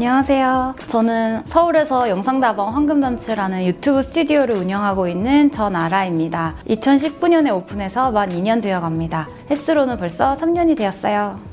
안녕하세요. 저는 서울에서 영상다방 황금단추라는 유튜브 스튜디오를 운영하고 있는 전아라입니다. 2019년에 오픈해서 만 2년 되어 갑니다. 햇수로는 벌써 3년이 되었어요.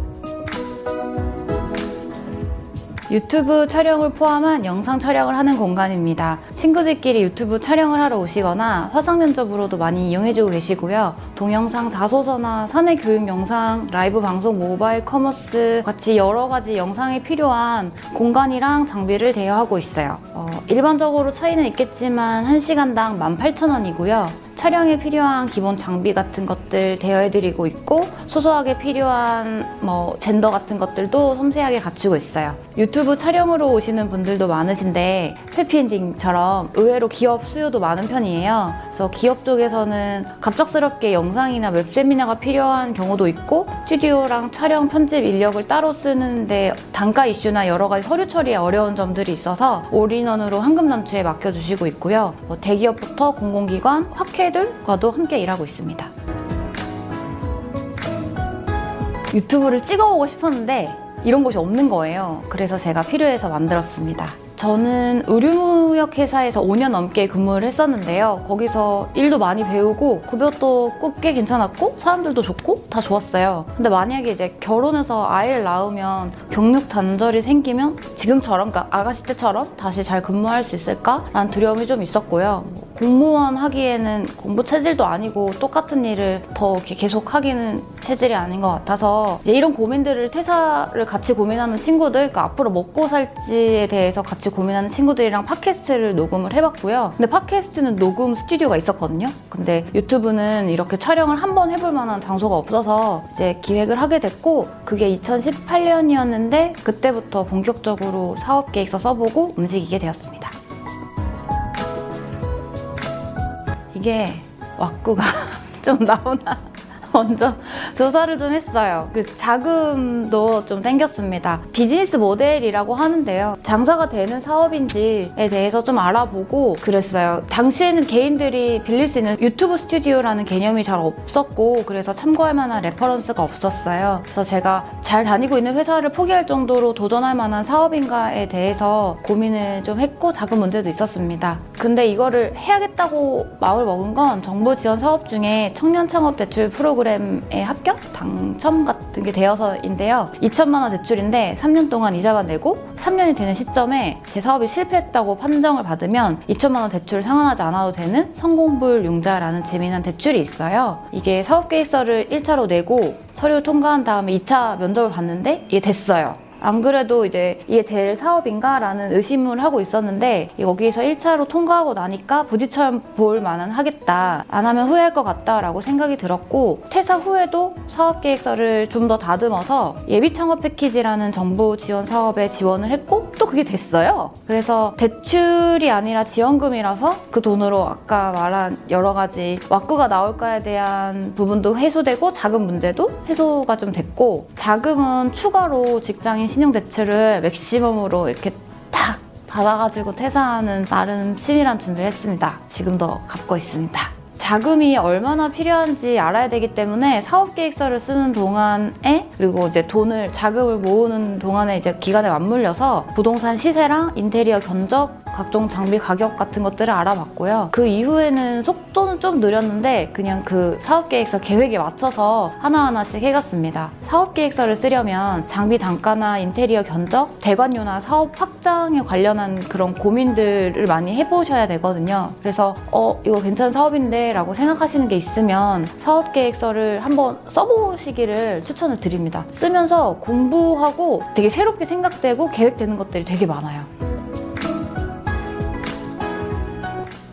유튜브 촬영을 포함한 영상 촬영을 하는 공간입니다. 친구들끼리 유튜브 촬영을 하러 오시거나 화상 면접으로도 많이 이용해주고 계시고요. 동영상 자소서나 사내 교육 영상, 라이브 방송, 모바일 커머스 같이 여러 가지 영상에 필요한 공간이랑 장비를 대여하고 있어요. 어, 일반적으로 차이는 있겠지만 1시간당 18,000원이고요. 촬영에 필요한 기본 장비 같은 것들 대여해드리고 있고 소소하게 필요한 뭐 젠더 같은 것들도 섬세하게 갖추고 있어요. 유튜브 촬영으로 오시는 분들도 많으신데 해피엔딩처럼 의외로 기업 수요도 많은 편이에요. 그래서 기업 쪽에서는 갑작스럽게 영상이나 웹 세미나가 필요한 경우도 있고 스튜디오랑 촬영 편집 인력을 따로 쓰는데 단가 이슈나 여러 가지 서류 처리에 어려운 점들이 있어서 올인원으로 황금단추에 맡겨주시고 있고요. 뭐 대기업부터 공공기관, 학회 업체들과도 함께 일하고 있습니다. 유튜브를 찍어보고 싶었는데 이런 곳이 없는 거예요. 그래서 제가 필요해서 만들었습니다. 저는 의류무역 회사에서 5년 넘게 근무를 했었는데요. 거기서 일도 많이 배우고 급여도 꽤 괜찮았고 사람들도 좋고 다 좋았어요. 근데 만약에 이제 결혼해서 아이를 낳으면 경력 단절이 생기면 지금처럼 그러니까 아가씨 때처럼 다시 잘 근무할 수 있을까라는 두려움이 좀 있었고요. 공무원 하기에는 공부 체질도 아니고 똑같은 일을 더 계속 하기는 체질이 아닌 것 같아서 이런 고민들을 퇴사를 같이 고민하는 친구들, 그러니까 앞으로 먹고 살지에 대해서 같이 고민하는 친구들이랑 팟캐스트를 녹음을 해봤고요. 근데 팟캐스트는 녹음 스튜디오가 있었거든요. 근데 유튜브는 이렇게 촬영을 한 번 해볼 만한 장소가 없어서 이제 기획을 하게 됐고 그게 2018년이었는데 그때부터 본격적으로 사업 계획서 써보고 움직이게 되었습니다. 이게 왁구가 좀 나오나 먼저 조사를 좀 했어요. 그 자금도 좀 땡겼습니다. 비즈니스 모델이라고 하는데요. 장사가 되는 사업인지에 대해서 좀 알아보고 그랬어요. 당시에는 개인들이 빌릴 수 있는 유튜브 스튜디오라는 개념이 잘 없었고 그래서 참고할 만한 레퍼런스가 없었어요. 그래서 제가 잘 다니고 있는 회사를 포기할 정도로 도전할 만한 사업인가에 대해서 고민을 좀 했고 자금 문제도 있었습니다. 근데 이거를 해야겠다고 마음을 먹은 건 정부 지원 사업 중에 청년 창업 대출 프로그램 프로그램에 합격? 당첨 같은 게 되어서인데요. 2천만 원 대출인데 3년 동안 이자만 내고 3년이 되는 시점에 제 사업이 실패했다고 판정을 받으면 2천만 원 대출을 상환하지 않아도 되는 성공불 융자라는 재미난 대출이 있어요. 이게 사업 계획서를 1차로 내고 서류 통과한 다음에 2차 면접을 봤는데 이게 됐어요. 안 그래도 이제 이게 될 사업인가라는 의심을 하고 있었는데 여기에서 1차로 통과하고 나니까 부딪혀 볼 만은 하겠다. 안 하면 후회할 것 같다라고 생각이 들었고 퇴사 후에도 사업 계획서를 좀 더 다듬어서 예비 창업 패키지라는 정부 지원 사업에 지원을 했고 또 그게 됐어요. 그래서 대출이 아니라 지원금이라서 그 돈으로 아까 말한 여러 가지 왁구가 나올까에 대한 부분도 해소되고 자금 문제도 해소가 좀 됐고 자금은 추가로 직장인 신용 대출을 맥시멈으로 이렇게 딱 받아가지고 퇴사하는 나름 치밀한 준비를 했습니다. 지금도 갚고 있습니다. 자금이 얼마나 필요한지 알아야 되기 때문에 사업 계획서를 쓰는 동안에 그리고 이제 돈을 자금을 모으는 동안에 이제 기간에 맞물려서 부동산 시세랑 인테리어 견적 각종 장비 가격 같은 것들을 알아봤고요. 그 이후에는 속도는 좀 느렸는데 그냥 그 사업 계획서 계획에 맞춰서 하나하나씩 해갔습니다. 사업 계획서를 쓰려면 장비 단가나 인테리어 견적, 대관료나 사업 확장에 관련한 그런 고민들을 많이 해보셔야 되거든요. 그래서 어 이거 괜찮은 사업인데 라고 생각하시는 게 있으면 사업 계획서를 한번 써보시기를 추천을 드립니다. 쓰면서 공부하고 되게 새롭게 생각되고 계획되는 것들이 되게 많아요.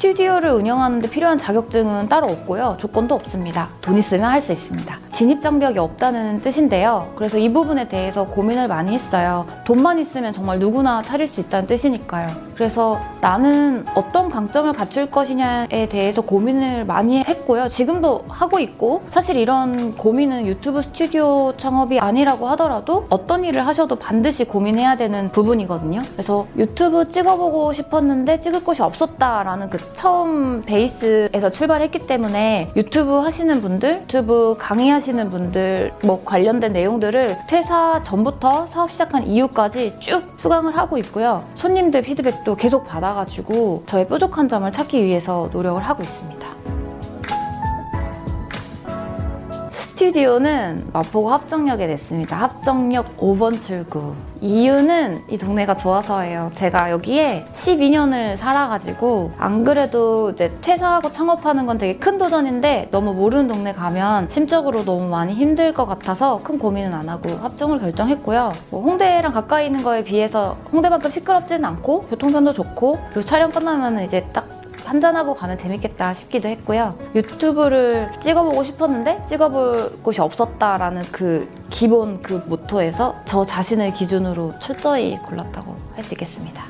스튜디오를 운영하는데 필요한 자격증은 따로 없고요. 조건도 없습니다. 돈 있으면 할 수 있습니다. 진입 장벽이 없다는 뜻인데요. 그래서 이 부분에 대해서 고민을 많이 했어요. 돈만 있으면 정말 누구나 차릴 수 있다는 뜻이니까요. 그래서 나는 어떤 강점을 갖출 것이냐에 대해서 고민을 많이 했고요. 지금도 하고 있고 사실 이런 고민은 유튜브 스튜디오 창업이 아니라고 하더라도 어떤 일을 하셔도 반드시 고민해야 되는 부분이거든요. 그래서 유튜브 찍어보고 싶었는데 찍을 곳이 없었다라는 그 처음 베이스에서 출발했기 때문에 유튜브 하시는 분들, 유튜브 강의하시는 분들 뭐 관련된 내용들을 퇴사 전부터 사업 시작한 이후까지 쭉 수강을 하고 있고요. 손님들 피드백도 계속 받아가지고 저의 뾰족한 점을 찾기 위해서 노력을 하고 있습니다. 스튜디오는 마포구 합정역에 냈습니다. 합정역 5번 출구. 이유는 이 동네가 좋아서예요. 제가 여기에 12년을 살아가지고 안 그래도 이제 퇴사하고 창업하는 건 되게 큰 도전인데 너무 모르는 동네 가면 심적으로 너무 많이 힘들 것 같아서 큰 고민은 안 하고 합정을 결정했고요. 뭐 홍대랑 가까이 있는 거에 비해서 홍대만큼 시끄럽지는 않고 교통편도 좋고 그리고 촬영 끝나면 이제 딱 한잔하고 가면 재밌겠다 싶기도 했고요. 유튜브를 찍어보고 싶었는데 찍어볼 곳이 없었다라는 그 기본 그 모토에서 저 자신을 기준으로 철저히 골랐다고 할 수 있겠습니다.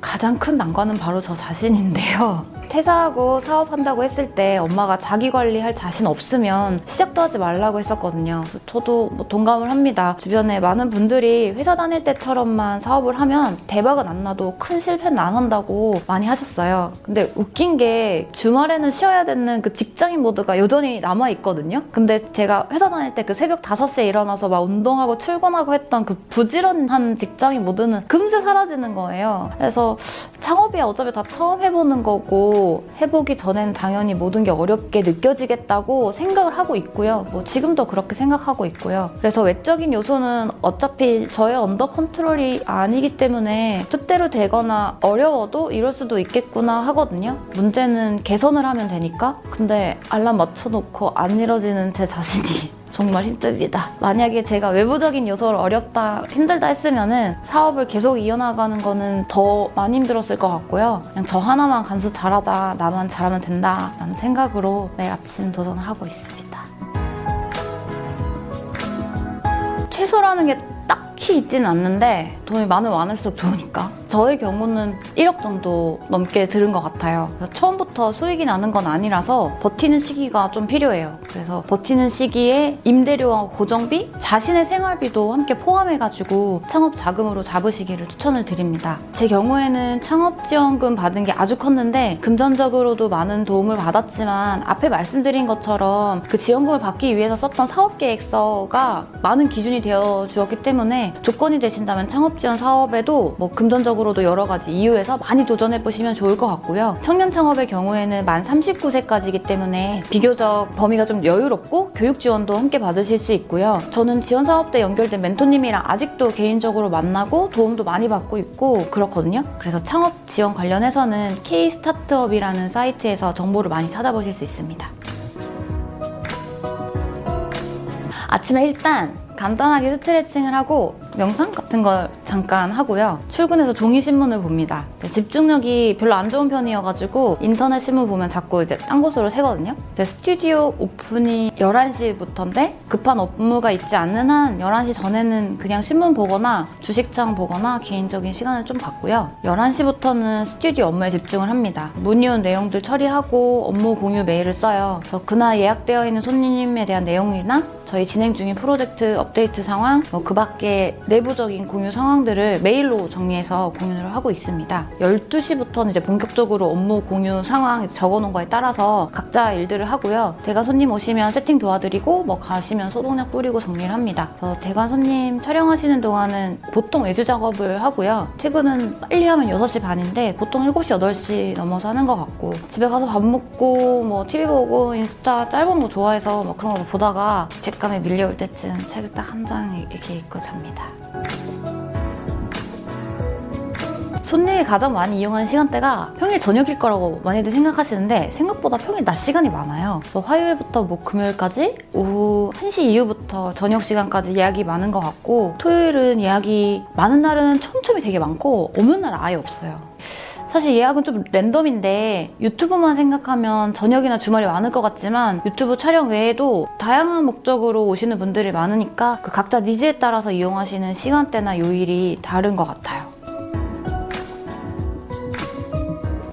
가장 큰 난관은 바로 저 자신인데요. 퇴사하고 사업한다고 했을 때 엄마가 자기 관리할 자신 없으면 시작도 하지 말라고 했었거든요. 저도 뭐 동감을 합니다. 주변에 많은 분들이 회사 다닐 때처럼만 사업을 하면 대박은 안 나도 큰 실패는 안 한다고 많이 하셨어요. 근데 웃긴 게 주말에는 쉬어야 되는 그 직장인 모드가 여전히 남아 있거든요. 근데 제가 회사 다닐 때 그 새벽 5시에 일어나서 막 운동하고 출근하고 했던 그 부지런한 직장인 모드는 금세 사라지는 거예요. 그래서 창업이야 어차피 다 처음 해보는 거고 해보기 전엔 당연히 모든 게 어렵게 느껴지겠다고 생각을 하고 있고요. 뭐 지금도 그렇게 생각하고 있고요. 그래서 외적인 요소는 어차피 저의 언더 컨트롤이 아니기 때문에 뜻대로 되거나 어려워도 이럴 수도 있겠구나 하거든요. 문제는 개선을 하면 되니까. 근데 알람 맞춰놓고 안 이뤄지는 제 자신이 정말 힘듭니다. 만약에 제가 외부적인 요소를 어렵다, 힘들다 했으면은 사업을 계속 이어나가는 거는 더 많이 힘들었을 것 같고요. 그냥 저 하나만 간수 잘하자, 나만 잘하면 된다 라는 생각으로 매일 아침 도전을 하고 있습니다. 최소라는 게 딱히 있지는 않는데 돈이 많으면 많을수록 좋으니까 저의 경우는 1억 정도 넘게 들은 것 같아요. 처음부터 수익이 나는 건 아니라서 버티는 시기가 좀 필요해요. 그래서 버티는 시기에 임대료와 고정비, 자신의 생활비도 함께 포함해가지고 창업 자금으로 잡으시기를 추천을 드립니다. 제 경우에는 창업 지원금 받은 게 아주 컸는데 금전적으로도 많은 도움을 받았지만 앞에 말씀드린 것처럼 그 지원금을 받기 위해서 썼던 사업 계획서가 많은 기준이 되어 주었기 때문에 조건이 되신다면 창업 지원 사업에도 뭐 금전적 경제적으로도 여러 가지 이유에서 많이 도전해 보시면 좋을 것 같고요. 청년 창업의 경우에는 만 39세까지이기 때문에 비교적 범위가 좀 여유롭고 교육 지원도 함께 받으실 수 있고요. 저는 지원 사업 때 연결된 멘토님이랑 아직도 개인적으로 만나고 도움도 많이 받고 있고 그렇거든요. 그래서 창업 지원 관련해서는 K 스타트업이라는 사이트에서 정보를 많이 찾아보실 수 있습니다. 아침에 일단 간단하게 스트레칭을 하고 명상 같은 걸 잠깐 하고요. 출근해서 종이 신문을 봅니다. 집중력이 별로 안 좋은 편이어가지고 인터넷 신문 보면 자꾸 이제 딴 곳으로 새거든요. 스튜디오 오픈이 11시부터인데 급한 업무가 있지 않는 한 11시 전에는 그냥 신문 보거나 주식창 보거나 개인적인 시간을 좀 갖고요. 11시부터는 스튜디오 업무에 집중을 합니다. 문의 온 내용들 처리하고 업무 공유 메일을 써요. 그래서 그날 예약되어 있는 손님에 대한 내용이나 저희 진행 중인 프로젝트 업데이트 상황, 뭐 그 밖에 내부적인 공유 상황들을 메일로 정리해서 공유를 하고 있습니다. 12시부터는 이제 본격적으로 업무 공유 상황 적어놓은 거에 따라서 각자 일들을 하고요. 대관 손님 오시면 세팅 도와드리고 뭐 가시면 소독약 뿌리고 정리를 합니다. 그래서 대관 손님 촬영하시는 동안은 보통 외주 작업을 하고요. 퇴근은 빨리 하면 6시 반인데 보통 7시, 8시 넘어서 하는 것 같고 집에 가서 밥 먹고 뭐 TV 보고 인스타 짧은 거 좋아해서 뭐 그런 거 보다가 죄책감이 밀려올 때쯤 책을 딱 한 장 이렇게 읽고 잡니다. 손님이 가장 많이 이용하는 시간대가 평일 저녁일 거라고 많이들 생각하시는데 생각보다 평일 낮 시간이 많아요. 그래서 화요일부터 뭐 금요일까지 오후 1시 이후부터 저녁 시간까지 예약이 많은 것 같고 토요일은 예약이 많은 날은 촘촘히 되게 많고 없는 날 아예 없어요. 사실 예약은 좀 랜덤인데 유튜브만 생각하면 저녁이나 주말이 많을 것 같지만 유튜브 촬영 외에도 다양한 목적으로 오시는 분들이 많으니까 그 각자 니즈에 따라서 이용하시는 시간대나 요일이 다른 것 같아요.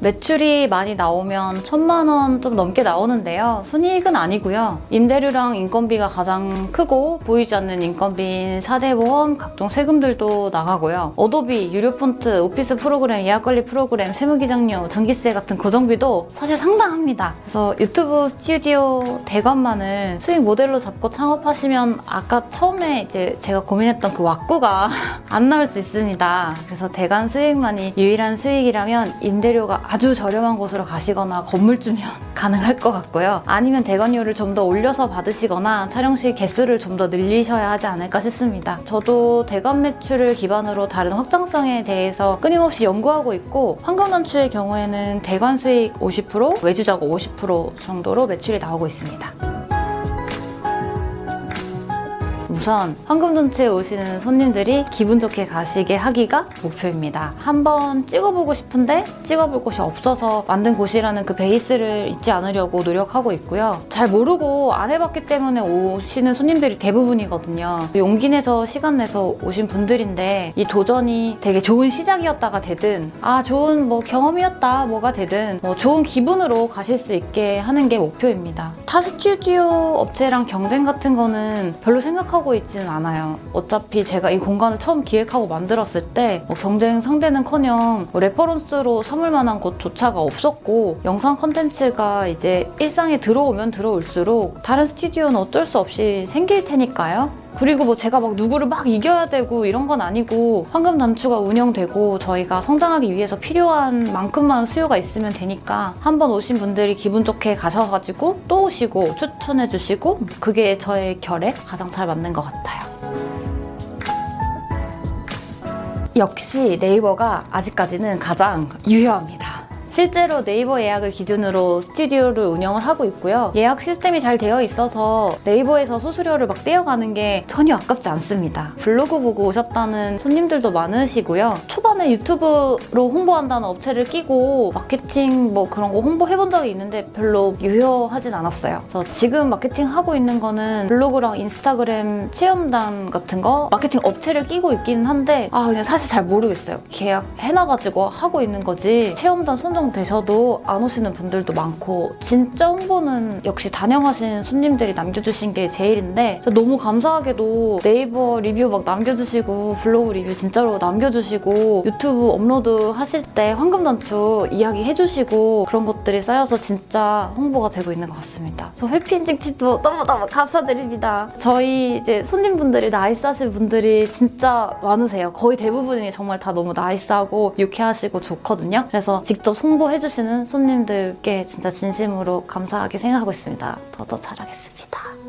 매출이 많이 나오면 천만 원 좀 넘게 나오는데요. 순이익은 아니고요. 임대료랑 인건비가 가장 크고 보이지 않는 인건비인 사대보험, 각종 세금들도 나가고요. 어도비, 유료 폰트, 오피스 프로그램, 예약 관리 프로그램, 세무기장료, 전기세 같은 고정비도 사실 상당합니다. 그래서 유튜브 스튜디오 대관만을 수익 모델로 잡고 창업하시면 아까 처음에 이제 제가 고민했던 그 왁구가 안 나올 수 있습니다. 그래서 대관 수익만이 유일한 수익이라면 임대료가 아주 저렴한 곳으로 가시거나 건물주면 가능할 것 같고요. 아니면 대관료를 좀 더 올려서 받으시거나 촬영실 개수를 좀 더 늘리셔야 하지 않을까 싶습니다. 저도 대관 매출을 기반으로 다른 확장성에 대해서 끊임없이 연구하고 있고 황금단추의 경우에는 대관 수익 50%, 외주 자고 50% 정도로 매출이 나오고 있습니다. 우선 황금돈치에 오시는 손님들이 기분 좋게 가시게 하기가 목표입니다. 한번 찍어보고 싶은데 찍어볼 곳이 없어서 만든 곳이라는 그 베이스를 잊지 않으려고 노력하고 있고요. 잘 모르고 안 해봤기 때문에 오시는 손님들이 대부분이거든요. 용기 내서 시간 내서 오신 분들인데 이 도전이 되게 좋은 시작이었다가 되든 아 좋은 뭐 경험이었다 뭐가 되든 뭐 좋은 기분으로 가실 수 있게 하는 게 목표입니다. 타 스튜디오 업체랑 경쟁 같은 거는 별로 생각하고 있지는 않아요. 어차피 제가 이 공간을 처음 기획하고 만들었을 때 뭐 경쟁 상대는커녕 뭐 레퍼런스로 삼을 만한 곳조차가 없었고 영상 컨텐츠가 이제 일상에 들어오면 들어올수록 다른 스튜디오는 어쩔 수 없이 생길 테니까요. 그리고 뭐 제가 막 누구를 막 이겨야 되고 이런 건 아니고 황금 단추가 운영되고 저희가 성장하기 위해서 필요한 만큼만 수요가 있으면 되니까 한번 오신 분들이 기분 좋게 가셔가지고 또 오시고 추천해 주시고 그게 저의 결에 가장 잘 맞는 것 같아요. 역시 네이버가 아직까지는 가장 유효합니다. 실제로 네이버 예약을 기준으로 스튜디오를 운영을 하고 있고요. 예약 시스템이 잘 되어 있어서 네이버에서 수수료를 막 떼어가는 게 전혀 아깝지 않습니다. 블로그 보고 오셨다는 손님들도 많으시고요. 초 반에 유튜브로 홍보한다는 업체를 끼고 마케팅 뭐 그런 거 홍보해본 적이 있는데 별로 유효하진 않았어요. 그래서 지금 마케팅 하고 있는 거는 블로그랑 인스타그램 체험단 같은 거 마케팅 업체를 끼고 있기는 한데 아 그냥 사실 잘 모르겠어요. 계약 해놔가지고 하고 있는 거지 체험단 선정 되셔도 안 오시는 분들도 많고 진짜 홍보는 역시 단영하신 손님들이 남겨주신 게 제일인데 너무 감사하게도 네이버 리뷰 막 남겨주시고 블로그 리뷰 진짜로 남겨주시고 유튜브 업로드 하실 때 황금단추 이야기 해주시고 그런 것들이 쌓여서 진짜 홍보가 되고 있는 것 같습니다. 저 회피인증 티도 너무너무 감사드립니다. 저희 이제 손님분들이 나이스하신 분들이 진짜 많으세요. 거의 대부분이 정말 다 너무 나이스하고 유쾌하시고 좋거든요. 그래서 직접 송 홍보해주시는 손님들께 진짜 진심으로 감사하게 생각하고 있습니다. 더 더 잘하겠습니다.